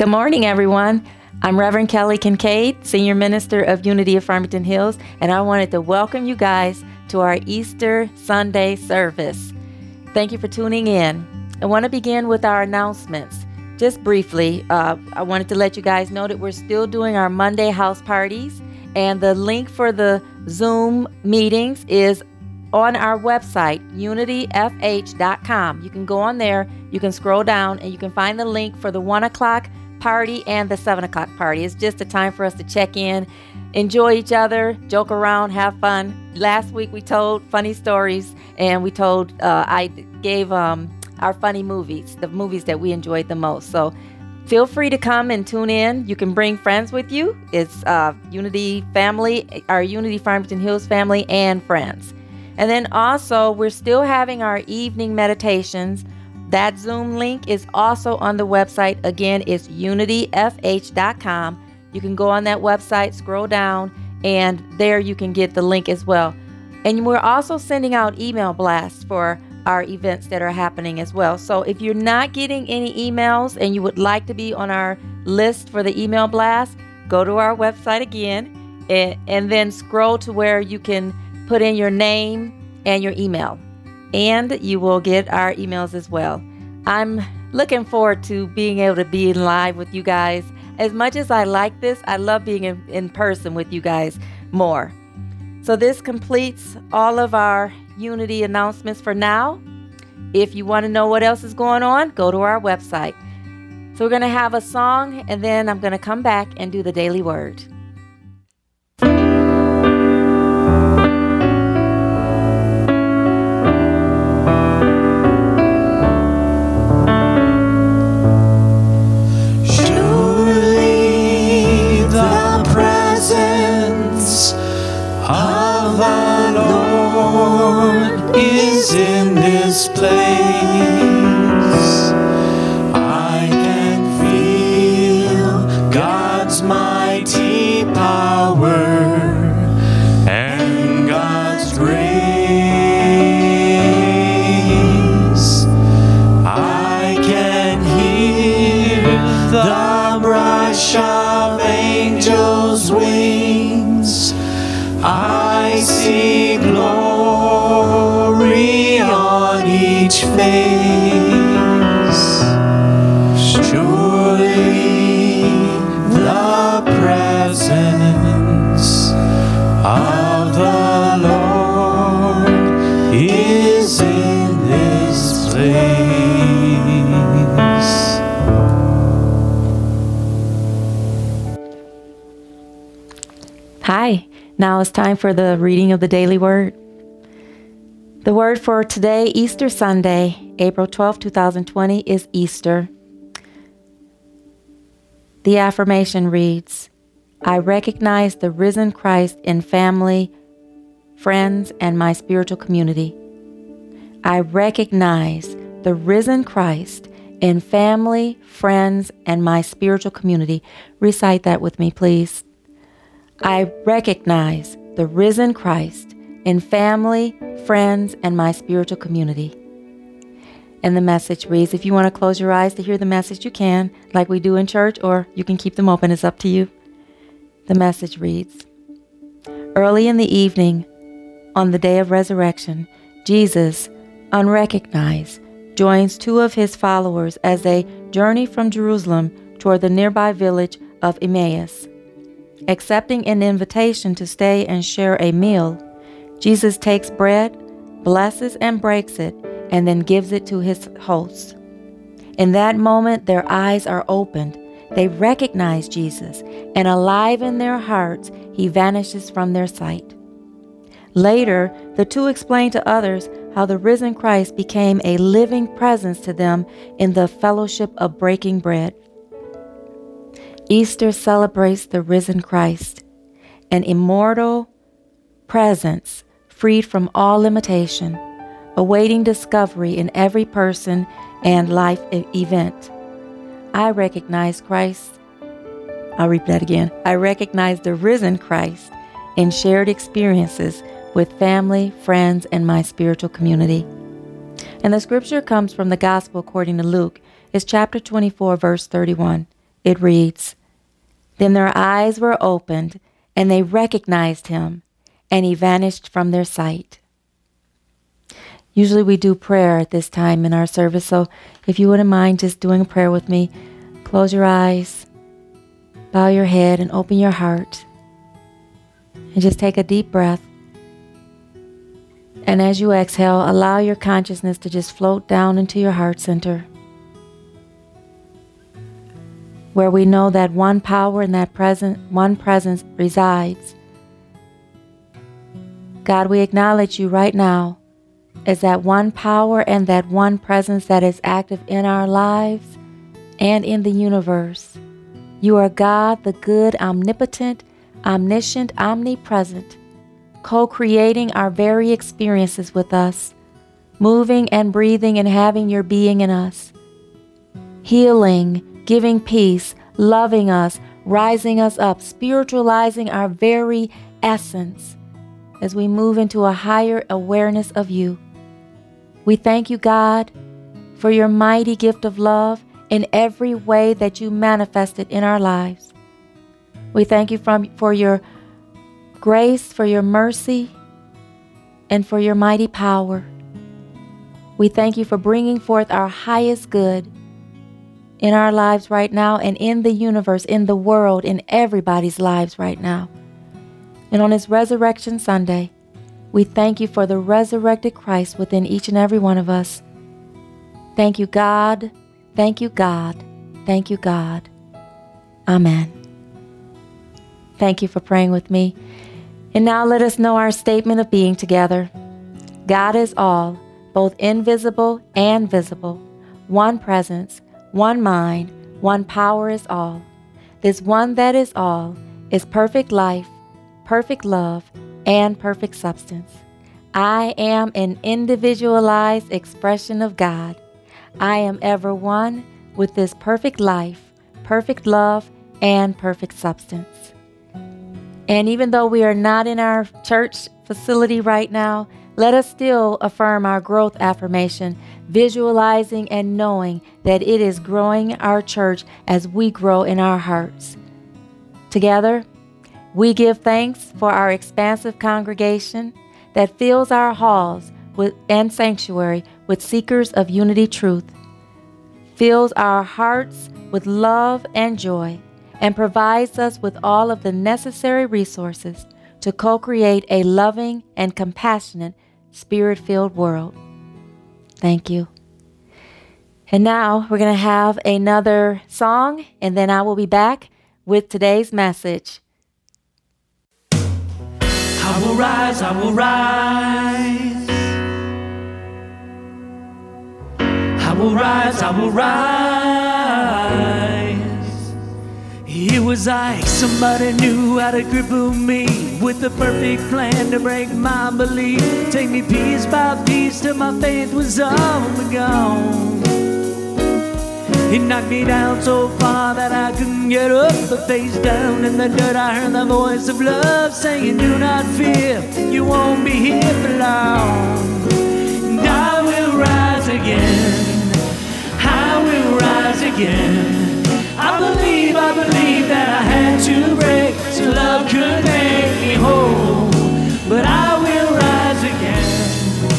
Good morning, everyone. I'm Reverend Kelly Kincaid, Senior Minister of Unity of Farmington Hills, and I wanted to welcome you guys to our Easter Sunday service. Thank you for tuning in. I want to begin with our announcements. Just briefly, uh, I wanted to let you guys know that we're still doing our Monday house parties, and the link for the Zoom meetings is on our website, unityfh.com. You can go on there, you can scroll down, and you can find the link for the 1 o'clock party and the seven o'clock party. It's just a time for us to check in, enjoy each other, joke around, have fun. Last week we told funny stories and we told, uh, I gave um, our funny movies, the movies that we enjoyed the most. So feel free to come and tune in. You can bring friends with you. It's uh, Unity family, our Unity Farmington Hills family, and friends. And then also, we're still having our evening meditations that Zoom link is also on the website. Again, it's unityfh.com. You can go on that website, scroll down, and there you can get the link as well. And we're also sending out email blasts for our events that are happening as well. So if you're not getting any emails and you would like to be on our list for the email blast, go to our website again and, and then scroll to where you can put in your name and your email and you will get our emails as well. I'm looking forward to being able to be in live with you guys. As much as I like this, I love being in, in person with you guys more. So, this completes all of our Unity announcements for now. If you want to know what else is going on, go to our website. So, we're going to have a song and then I'm going to come back and do the daily word. Is in this place. Now it's time for the reading of the daily word. The word for today, Easter Sunday, April 12, 2020, is Easter. The affirmation reads I recognize the risen Christ in family, friends, and my spiritual community. I recognize the risen Christ in family, friends, and my spiritual community. Recite that with me, please. I recognize the risen Christ in family, friends, and my spiritual community. And the message reads If you want to close your eyes to hear the message, you can, like we do in church, or you can keep them open. It's up to you. The message reads Early in the evening, on the day of resurrection, Jesus, unrecognized, joins two of his followers as they journey from Jerusalem toward the nearby village of Emmaus. Accepting an invitation to stay and share a meal, Jesus takes bread, blesses and breaks it, and then gives it to his hosts. In that moment, their eyes are opened. They recognize Jesus, and alive in their hearts, he vanishes from their sight. Later, the two explain to others how the risen Christ became a living presence to them in the fellowship of breaking bread. Easter celebrates the risen Christ, an immortal presence freed from all limitation, awaiting discovery in every person and life event. I recognize Christ. I'll repeat that again. I recognize the risen Christ in shared experiences with family, friends, and my spiritual community. And the scripture comes from the Gospel according to Luke. It's chapter 24, verse 31. It reads, Then their eyes were opened, and they recognized him, and he vanished from their sight. Usually we do prayer at this time in our service, so if you wouldn't mind just doing a prayer with me, close your eyes, bow your head, and open your heart. And just take a deep breath. And as you exhale, allow your consciousness to just float down into your heart center, where we know that one power and that present one presence resides. God, we acknowledge you right now as that one power and that one presence that is active in our lives and in the universe. You are God, the good, omnipotent, omniscient, omnipresent co creating our very experiences with us, moving and breathing and having your being in us, healing, giving peace, loving us, rising us up, spiritualizing our very essence as we move into a higher awareness of you. We thank you, God, for your mighty gift of love in every way that you manifested in our lives. We thank you from, for your grace, for your mercy, and for your mighty power. We thank you for bringing forth our highest good in our lives right now and in the universe, in the world, in everybody's lives right now. And on this Resurrection Sunday, we thank you for the resurrected Christ within each and every one of us. Thank you, God. Thank you, God. Thank you, God. Amen. Thank you for praying with me. And now let us know our statement of being together. God is all, both invisible and visible, one presence, one mind, one power is all. This one that is all is perfect life, perfect love, and perfect substance. I am an individualized expression of God. I am ever one with this perfect life, perfect love, and perfect substance. And even though we are not in our church facility right now, let us still affirm our growth affirmation, visualizing and knowing that it is growing our church as we grow in our hearts. Together, we give thanks for our expansive congregation that fills our halls with, and sanctuary with seekers of unity truth, fills our hearts with love and joy, and provides us with all of the necessary resources to co create a loving and compassionate, spirit filled world. Thank you. And now we're going to have another song, and then I will be back with today's message. I will rise, I will rise. I will rise, I will rise. It was like somebody knew how to cripple me with the perfect plan to break my belief. Take me piece by piece till my faith was all gone. He knocked me down so far that I couldn't get up, but face down in the dirt, I heard the voice of love saying, Do not fear, you won't be here for long. And I will rise again, I will rise again. I believe, I believe that I had to break so love could make me whole. But I will rise again,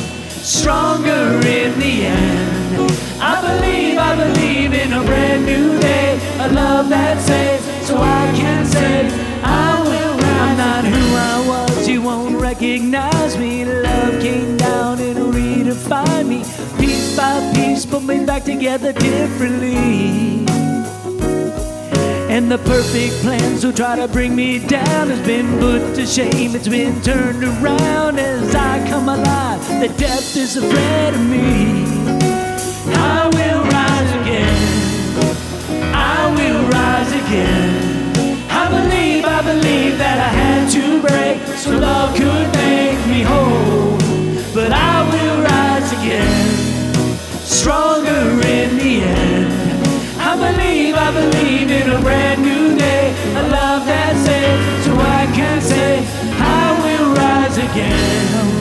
stronger in the end. I believe, I believe in a brand new day, a love that saves, so I can say, I will rise. I'm not who I was, you won't recognize me. Love came down and redefined me, piece by piece, put me back together differently. And the perfect plans who try to bring me down has been put to shame. It's been turned around as I come alive. The death is afraid of me. I will rise again. I will rise again. I believe, I believe that I had to break so love could make me whole. But I will rise again, stronger in the end. I believe, I believe in a brand new day, a love that saves, so I can say, I will rise again.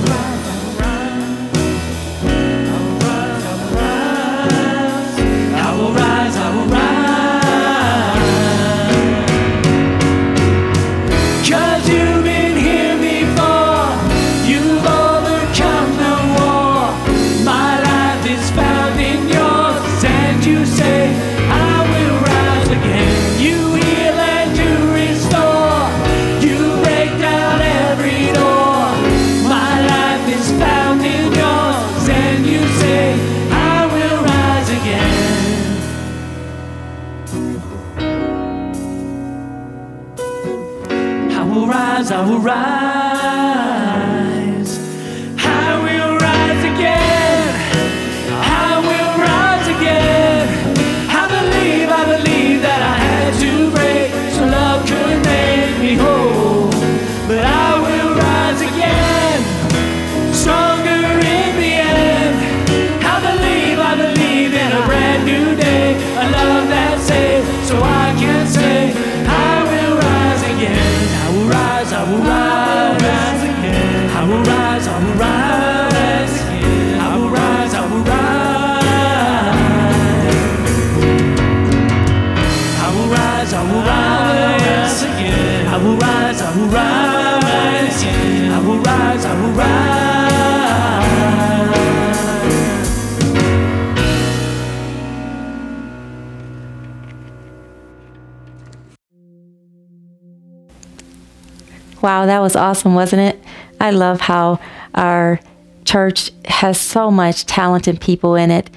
Wow, that was awesome, wasn't it? I love how our church has so much talented people in it.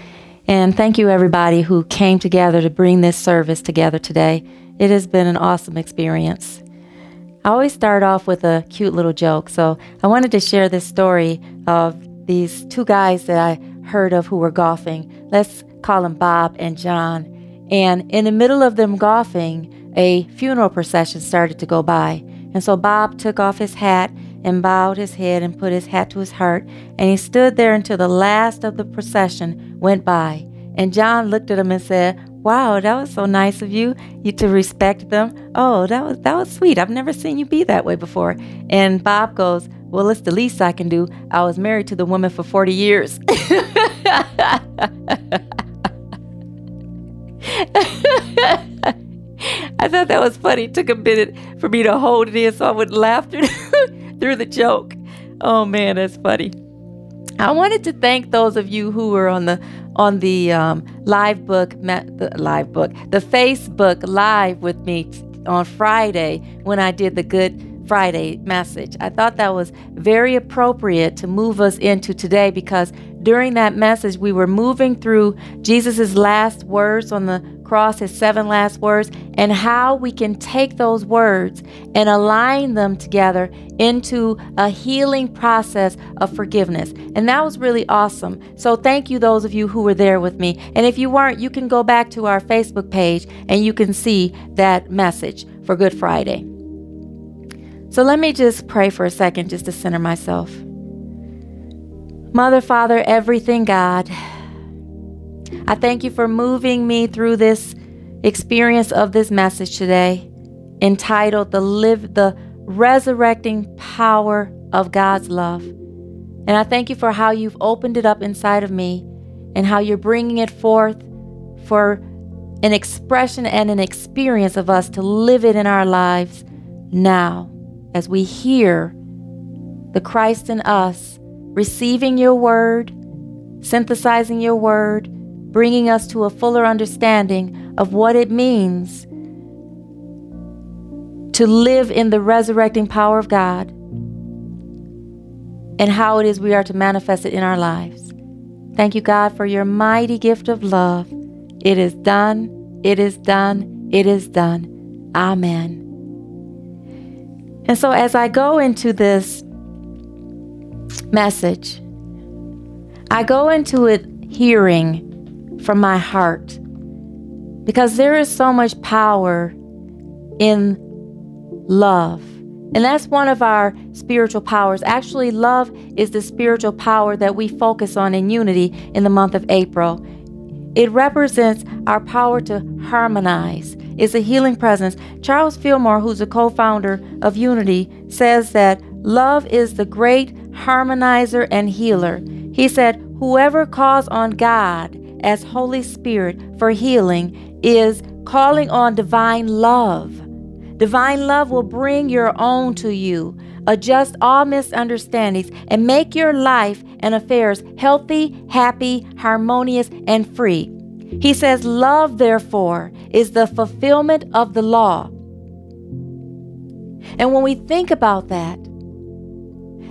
And thank you, everybody who came together to bring this service together today. It has been an awesome experience. I always start off with a cute little joke, so I wanted to share this story of these two guys that I heard of who were golfing. Let's call them Bob and John. And in the middle of them golfing, a funeral procession started to go by. And so Bob took off his hat and bowed his head and put his hat to his heart, and he stood there until the last of the procession went by. And John looked at him and said, Wow, that was so nice of you, you to respect them. Oh, that was that was sweet. I've never seen you be that way before. And Bob goes, Well, it's the least I can do. I was married to the woman for 40 years. I thought that was funny. It took a minute for me to hold it in so I wouldn't laugh through, through the joke. Oh man, that's funny. I wanted to thank those of you who were on the on the um, live book, the live book, the Facebook live with me on Friday when I did the Good Friday message. I thought that was very appropriate to move us into today because during that message we were moving through Jesus' last words on the cross, his seven last words, and how we can take those words and align them together into a healing process of forgiveness. And that was really awesome. So thank you, those of you who were there with me. And if you weren't, you can go back to our Facebook page and you can see that message for Good Friday. So let me just pray for a second just to center myself. Mother, Father, everything, God, I thank you for moving me through this experience of this message today entitled The Live the Resurrecting Power of God's Love. And I thank you for how you've opened it up inside of me and how you're bringing it forth for an expression and an experience of us to live it in our lives now as we hear the Christ in us, receiving your word, synthesizing your word, bringing us to a fuller understanding of what it means to live in the resurrecting power of God and how it is we are to manifest it in our lives. Thank you, God, for your mighty gift of love. It is done, it is done, it is done. Amen. And so, as I go into this message, I go into it hearing from my heart because there is so much power in love. And that's one of our spiritual powers. Actually, love is the spiritual power that we focus on in unity in the month of April. It represents our power to harmonize. It's a healing presence. Charles Fillmore, who's a co founder of Unity, says that love is the great harmonizer and healer. He said, Whoever calls on God as Holy Spirit for healing is calling on divine love. Divine love will bring your own to you, adjust all misunderstandings, and make your life and affairs healthy, happy, harmonious, and free. He says, Love, therefore, is the fulfillment of the law. And when we think about that,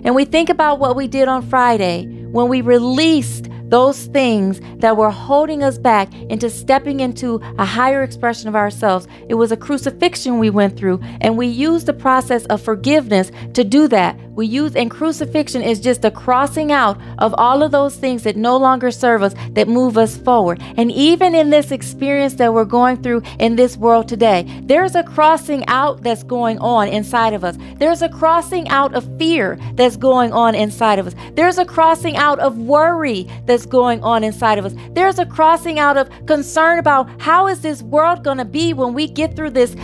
and we think about what we did on Friday when we released those things that were holding us back into stepping into a higher expression of ourselves. It was a crucifixion we went through, and we used the process of forgiveness to do that. We use, and crucifixion is just a crossing out of all of those things that no longer serve us, that move us forward. And even in this experience that we're going through in this world today, there's a crossing out that's going on inside of us. There's a crossing out of fear that's going on inside of us. There's a crossing out of worry that's that's going on inside of us. There's a crossing out of concern about how is this world going to be when we get through this,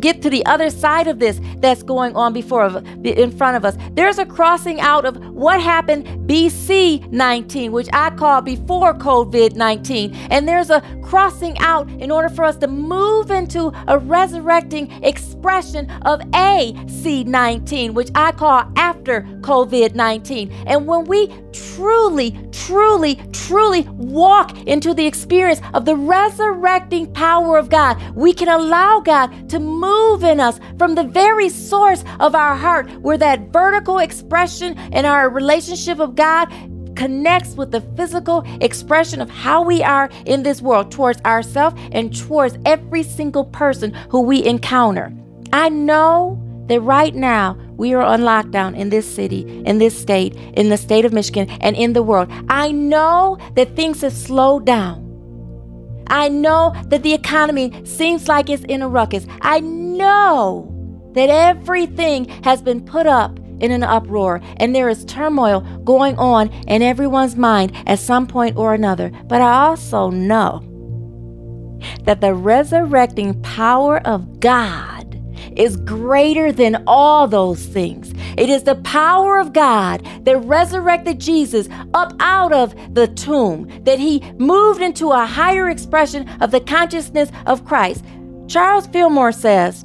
get to the other side of this that's going on before in front of us. There's a crossing out of what happened BC 19, which I call before COVID 19. And there's a crossing out in order for us to move into a resurrecting expression of AC 19, which I call after COVID 19. And when we truly, truly, truly walk into the experience of the resurrecting power of God, we can allow God to move in us from the very source of our heart, where that vertical expression in our relationship of God connects with the physical expression of how we are in this world towards ourselves and towards every single person who we encounter. I know that right now we are on lockdown in this city, in this state, in the state of Michigan, and in the world. I know that things have slowed down. I know that the economy seems like it's in a ruckus. I know that everything has been put up in an uproar and there is turmoil going on in everyone's mind at some point or another. But I also know that the resurrecting power of God is greater than all those things. It is the power of God that resurrected Jesus up out of the tomb, that he moved into a higher expression of the consciousness of Christ. Charles Fillmore says,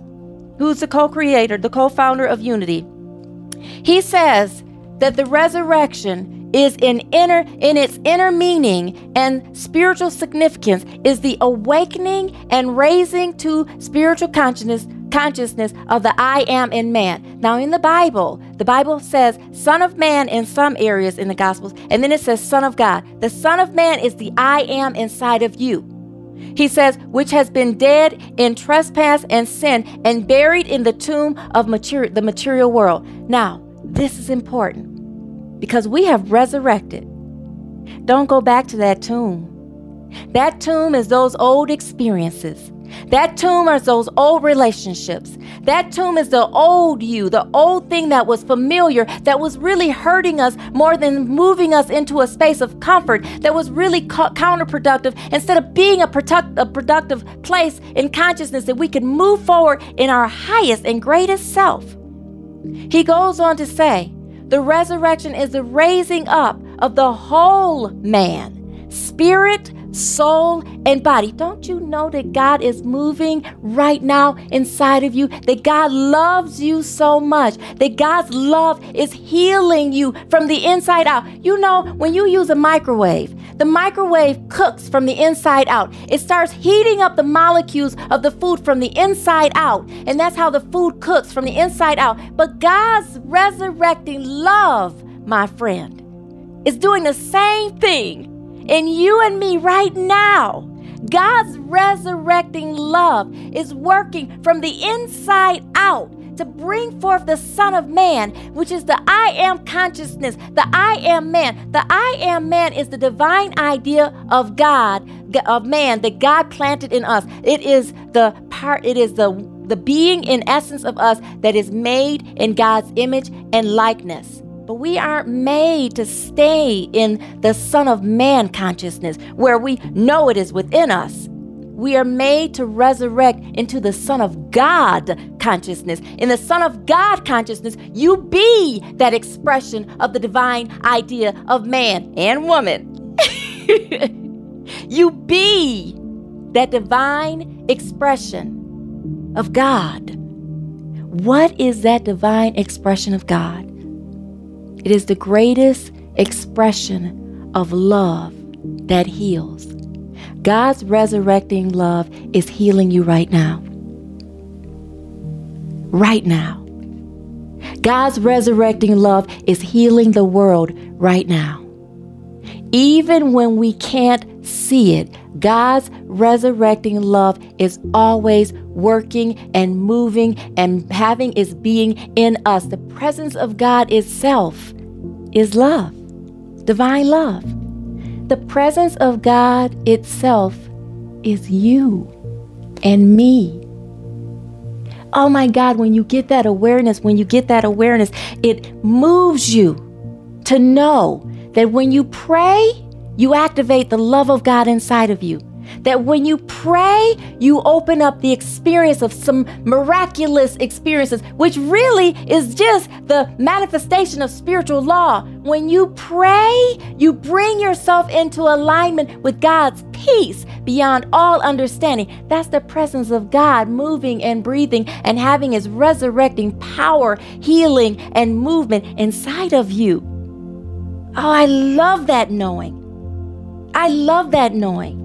who's the co creator, the co founder of Unity, he says that the resurrection is in inner in its inner meaning and spiritual significance is the awakening and raising to spiritual consciousness consciousness of the I am in man. Now in the Bible, the Bible says son of man in some areas in the gospels and then it says son of God. The son of man is the I am inside of you. He says, which has been dead in trespass and sin and buried in the tomb of the material world. Now, this is important because we have resurrected. Don't go back to that tomb. That tomb is those old experiences. That tomb is those old relationships. That tomb is the old you, the old thing that was familiar, that was really hurting us more than moving us into a space of comfort, that was really co- counterproductive instead of being a, product- a productive place in consciousness that we could move forward in our highest and greatest self. He goes on to say, the resurrection is the raising up of the whole man, spirit, soul, and body. Don't you know that God is moving right now inside of you? That God loves you so much, that God's love is healing you from the inside out. You know, when you use a microwave, the microwave cooks from the inside out. It starts heating up the molecules of the food from the inside out. And that's how the food cooks from the inside out. But God's resurrecting love, my friend, is doing the same thing in you and me right now. God's resurrecting love is working from the inside out to bring forth the Son of Man, which is the I am consciousness, the I am man. The I am man is the divine idea of God, of man that God planted in us. It is the part, it is the the being in essence of us that is made in God's image and likeness. But we aren't made to stay in the Son of Man consciousness where we know it is within us. We are made to resurrect into the Son of God consciousness. In the Son of God consciousness, you be that expression of the divine idea of man and woman. you be that divine expression of God. What is that divine expression of God? It is the greatest expression of love that heals. God's resurrecting love is healing you right now. Right now. God's resurrecting love is healing the world right now. Even when we can't see it, God's resurrecting love is always working and moving and having its being in us. The presence of God itself is love, divine love. The presence of God itself is you and me. Oh my God, when you get that awareness, when you get that awareness, it moves you to know that when you pray, you activate the love of God inside of you. That when you pray, you open up the experience of some miraculous experiences, which really is just the manifestation of spiritual law. When you pray, you bring yourself into alignment with God's peace beyond all understanding. That's the presence of God moving and breathing and having His resurrecting power, healing, and movement inside of you. Oh, I love that knowing. I love that knowing.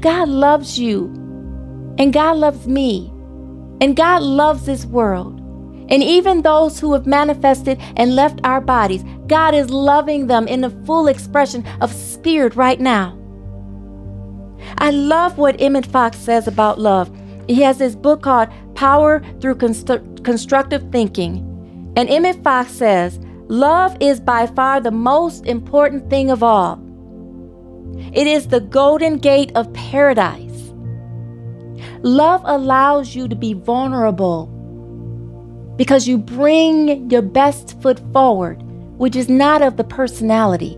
God loves you, and God loves me, and God loves this world. And even those who have manifested and left our bodies, God is loving them in the full expression of spirit right now. I love what Emmett Fox says about love. He has this book called Power Through Constru- Constructive Thinking. And Emmett Fox says, Love is by far the most important thing of all. It is the golden gate of paradise. Love allows you to be vulnerable because you bring your best foot forward, which is not of the personality,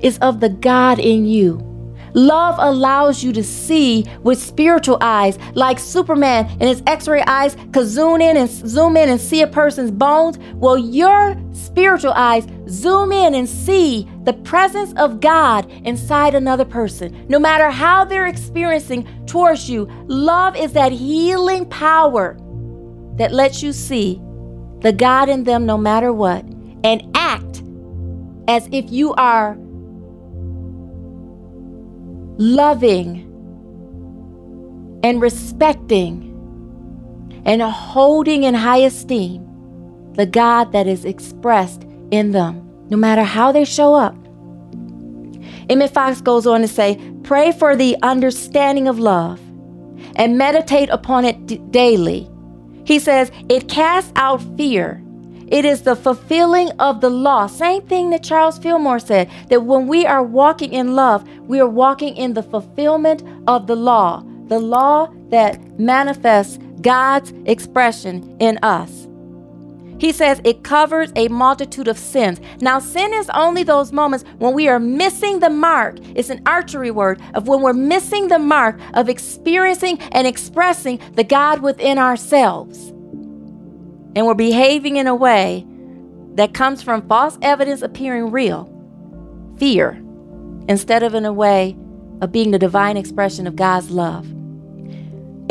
is of the God in you. Love allows you to see with spiritual eyes, like Superman and his X-ray eyes could zoom in and zoom in and see a person's bones. Well, your spiritual eyes zoom in and see the presence of God inside another person. No matter how they're experiencing towards you, love is that healing power that lets you see the God in them no matter what and act as if you are loving and respecting and holding in high esteem the God that is expressed in them, no matter how they show up. Emmett Fox goes on to say, Pray for the understanding of love and meditate upon it d- daily. He says, It casts out fear. It is the fulfilling of the law. Same thing that Charles Fillmore said that when we are walking in love, we are walking in the fulfillment of the law, the law that manifests God's expression in us. He says it covers a multitude of sins. Now, sin is only those moments when we are missing the mark. It's an archery word of when we're missing the mark of experiencing and expressing the God within ourselves. And we're behaving in a way that comes from false evidence appearing real, fear, instead of in a way of being the divine expression of God's love.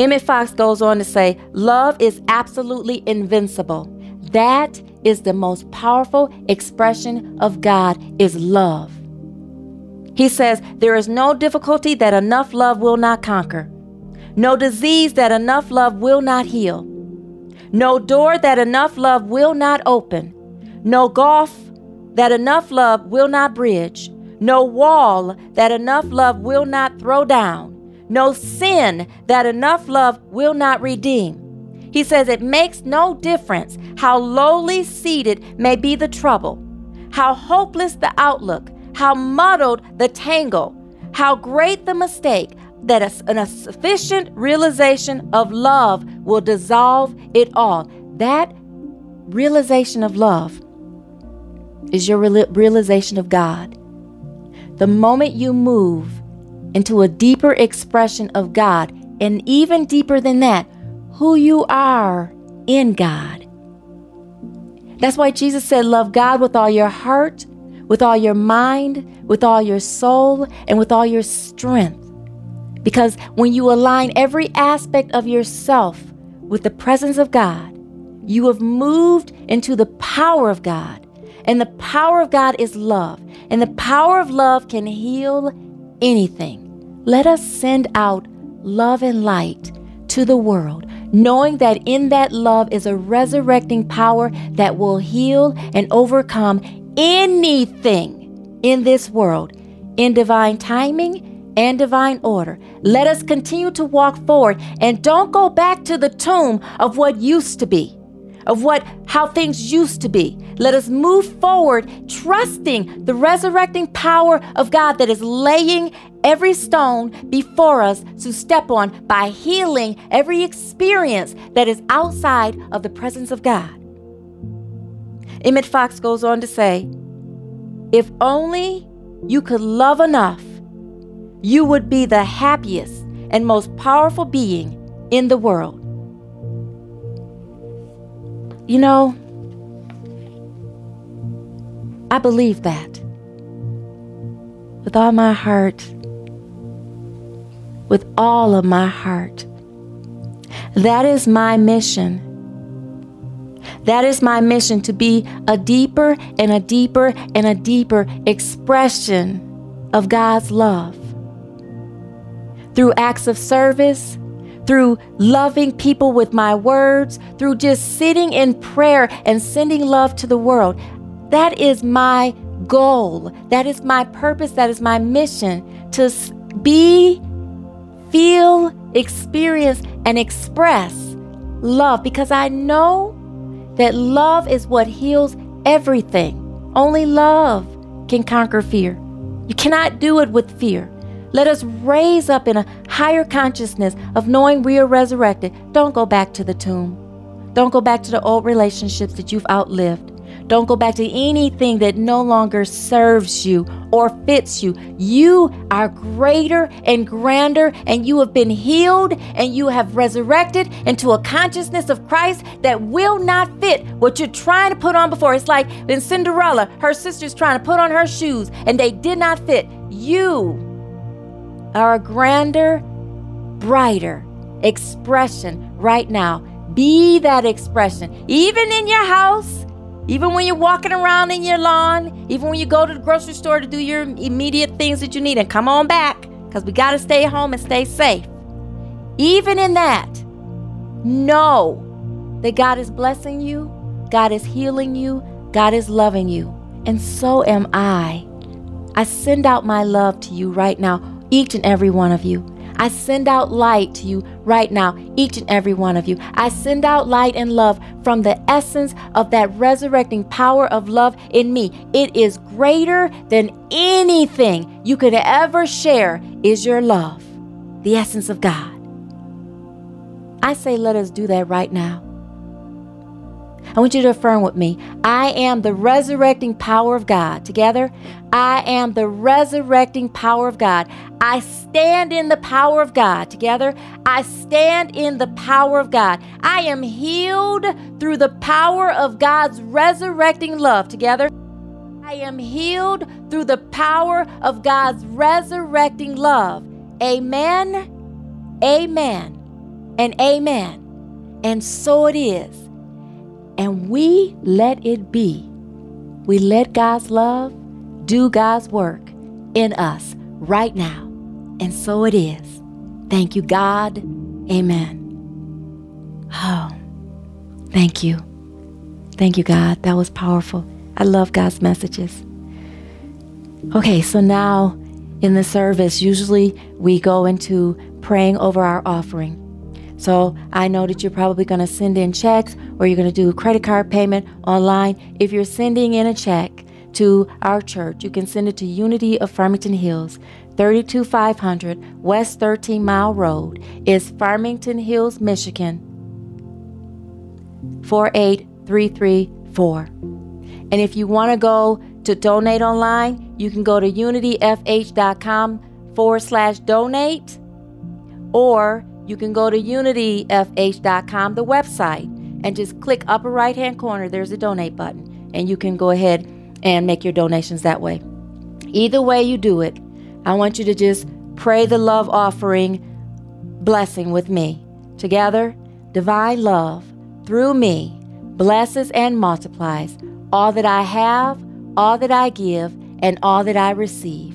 Emmett Fox goes on to say, Love is absolutely invincible. That is the most powerful expression of God is love. He says, There is no difficulty that enough love will not conquer, no disease that enough love will not heal, no door that enough love will not open, no gulf that enough love will not bridge, no wall that enough love will not throw down, no sin that enough love will not redeem. He says it makes no difference how lowly seated may be the trouble, how hopeless the outlook, how muddled the tangle, how great the mistake, that a, a sufficient realization of love will dissolve it all. That realization of love is your realization of God. The moment you move into a deeper expression of God, and even deeper than that, who you are in God. That's why Jesus said, Love God with all your heart, with all your mind, with all your soul, and with all your strength. Because when you align every aspect of yourself with the presence of God, you have moved into the power of God. And the power of God is love. And the power of love can heal anything. Let us send out love and light to the world, knowing that in that love is a resurrecting power that will heal and overcome anything in this world in divine timing and divine order. Let us continue to walk forward and don't go back to the tomb of what used to be of what how things used to be. Let us move forward trusting the resurrecting power of God that is laying every stone before us to step on by healing every experience that is outside of the presence of God. Emmett Fox goes on to say, if only you could love enough, you would be the happiest and most powerful being in the world. You know, I believe that with all my heart, with all of my heart. That is my mission. That is my mission to be a deeper and a deeper and a deeper expression of God's love. Through acts of service, through loving people with my words, through just sitting in prayer and sending love to the world. That is my goal. That is my purpose. That is my mission to be, feel, experience, and express love because I know that love is what heals everything. Only love can conquer fear. You cannot do it with fear. Let us raise up in a higher consciousness of knowing we are resurrected. Don't go back to the tomb. Don't go back to the old relationships that you've outlived. Don't go back to anything that no longer serves you or fits you. You are greater and grander, and you have been healed and you have resurrected into a consciousness of Christ that will not fit what you're trying to put on before. It's like in Cinderella, her sister's trying to put on her shoes and they did not fit. You a grander, brighter expression right now. Be that expression, even in your house, Even when you're walking around in your lawn, even when you go to the grocery store to do your immediate things that you need, and come on back, because we got to stay home and stay safe. Even in that, know that God is blessing you, God is healing you, God is loving you, and so am I. I send out my love to you right now, each and every one of you. I send out light to you right now, each and every one of you. I send out light and love from the essence of that resurrecting power of love in me. It is greater than anything you could ever share, is your love, the essence of God. I say, let us do that right now. I want you to affirm with me I am the resurrecting power of God. Together, I am the resurrecting power of God. I stand in the power of God. Together, I stand in the power of God. I am healed through the power of God's resurrecting love. Together, I am healed through the power of God's resurrecting love. Amen, amen, and amen. And so it is and we let it be. We let God's love do God's work in us right now. And so it is. Thank you, God. Amen. Oh, thank you. Thank you, God. That was powerful. I love God's messages. Okay, so now in the service, usually we go into praying over our offering. So I know that you're probably going to send in checks or you're going to do a credit card payment online. If you're sending in a check to our church, you can send it to Unity of Farmington Hills, 32500 West 13 Mile Road. Is Farmington Hills, Michigan 48334. And if you want to go to donate online, you can go to unityfh.com forward slash donate or you can go to unityfh.com, the website, and just click upper right hand corner. There's a donate button, and you can go ahead and make your donations that way. Either way you do it, I want you to just pray the love offering blessing with me. Together, divine love through me blesses and multiplies all that I have, all that I give, and all that I receive.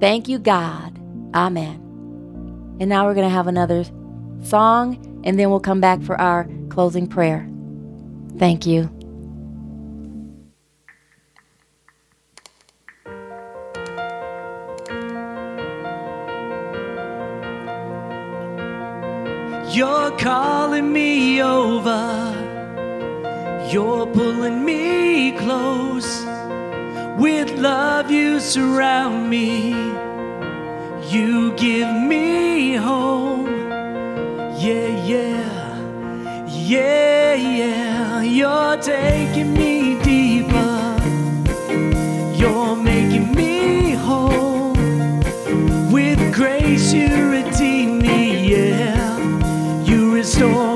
Thank you, God. Amen. And now we're going to have another song, and then we'll come back for our closing prayer. Thank you. You're calling me over. You're pulling me close. With love, you surround me. You give me home. Yeah, yeah, yeah, yeah. You're taking me deeper. You're making me whole. With grace, you redeem me, yeah. You restore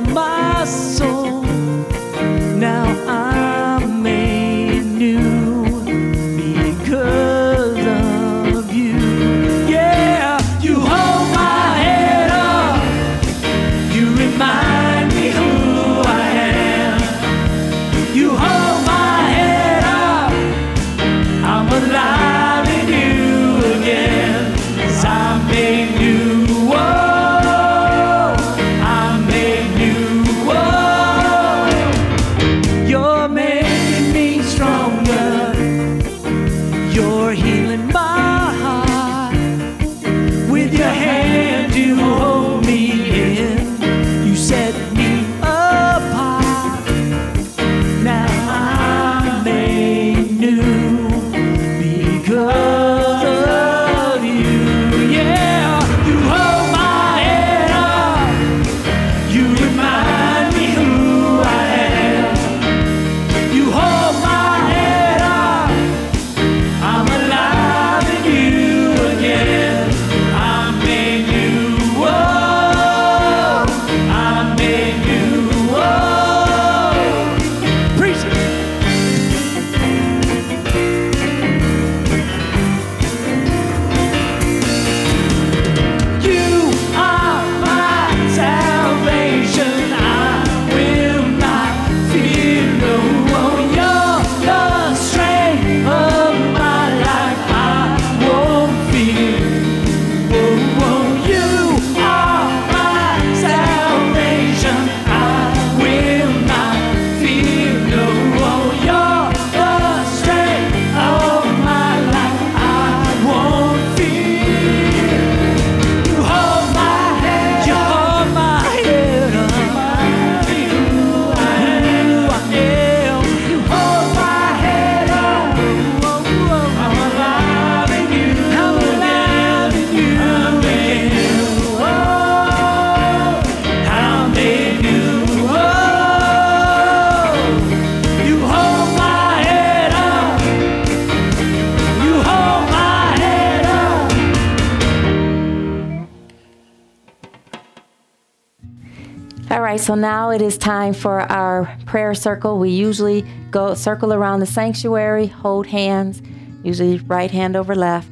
so now it is time for our prayer circle. We usually go circle around the sanctuary, hold hands, usually right hand over left.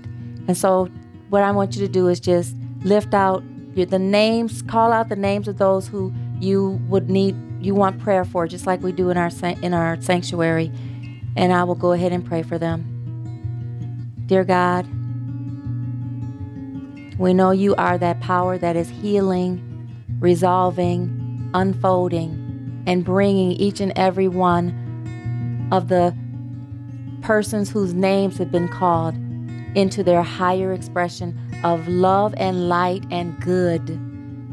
And so, what I want you to do is just lift out your, the names, call out the names of those who you would need, you want prayer for, just like we do in our in our sanctuary. And I will go ahead and pray for them. Dear God, we know you are that power that is healing, resolving, unfolding, and bringing each and every one of the persons whose names have been called into their higher expression of love and light and good.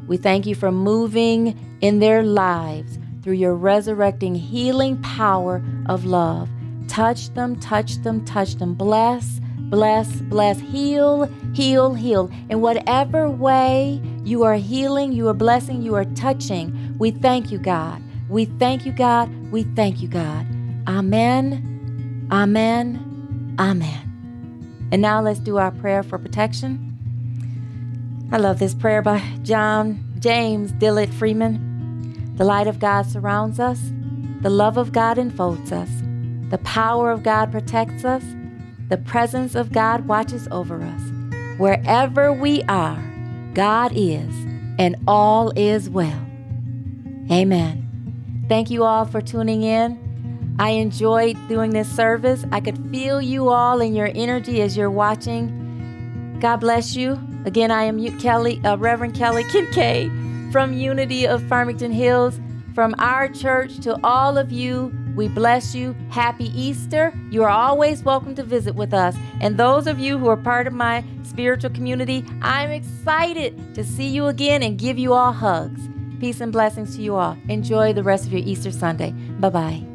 We thank you for moving in their lives through your resurrecting healing power of love. Touch them, touch them, touch them. Bless, bless, bless. Heal, heal, heal. In whatever way you are healing, you are blessing, you are touching, we thank you, God. We thank you, God. We thank you, God. Amen, amen, amen. And now let's do our prayer for protection. I love this prayer by John James Dillet Freeman. The light of God surrounds us, the love of God enfolds us, the power of God protects us, the presence of God watches over us. Wherever we are, God is, and all is well. Amen. Thank you all for tuning in. I enjoyed doing this service. I could feel you all in your energy as you're watching. God bless you. Again, I am Kelly, uh, Reverend Kelly Kincaid from Unity of Farmington Hills. From our church to all of you, we bless you. Happy Easter. You are always welcome to visit with us. And those of you who are part of my spiritual community, I'm excited to see you again and give you all hugs. Peace and blessings to you all. Enjoy the rest of your Easter Sunday. Bye bye.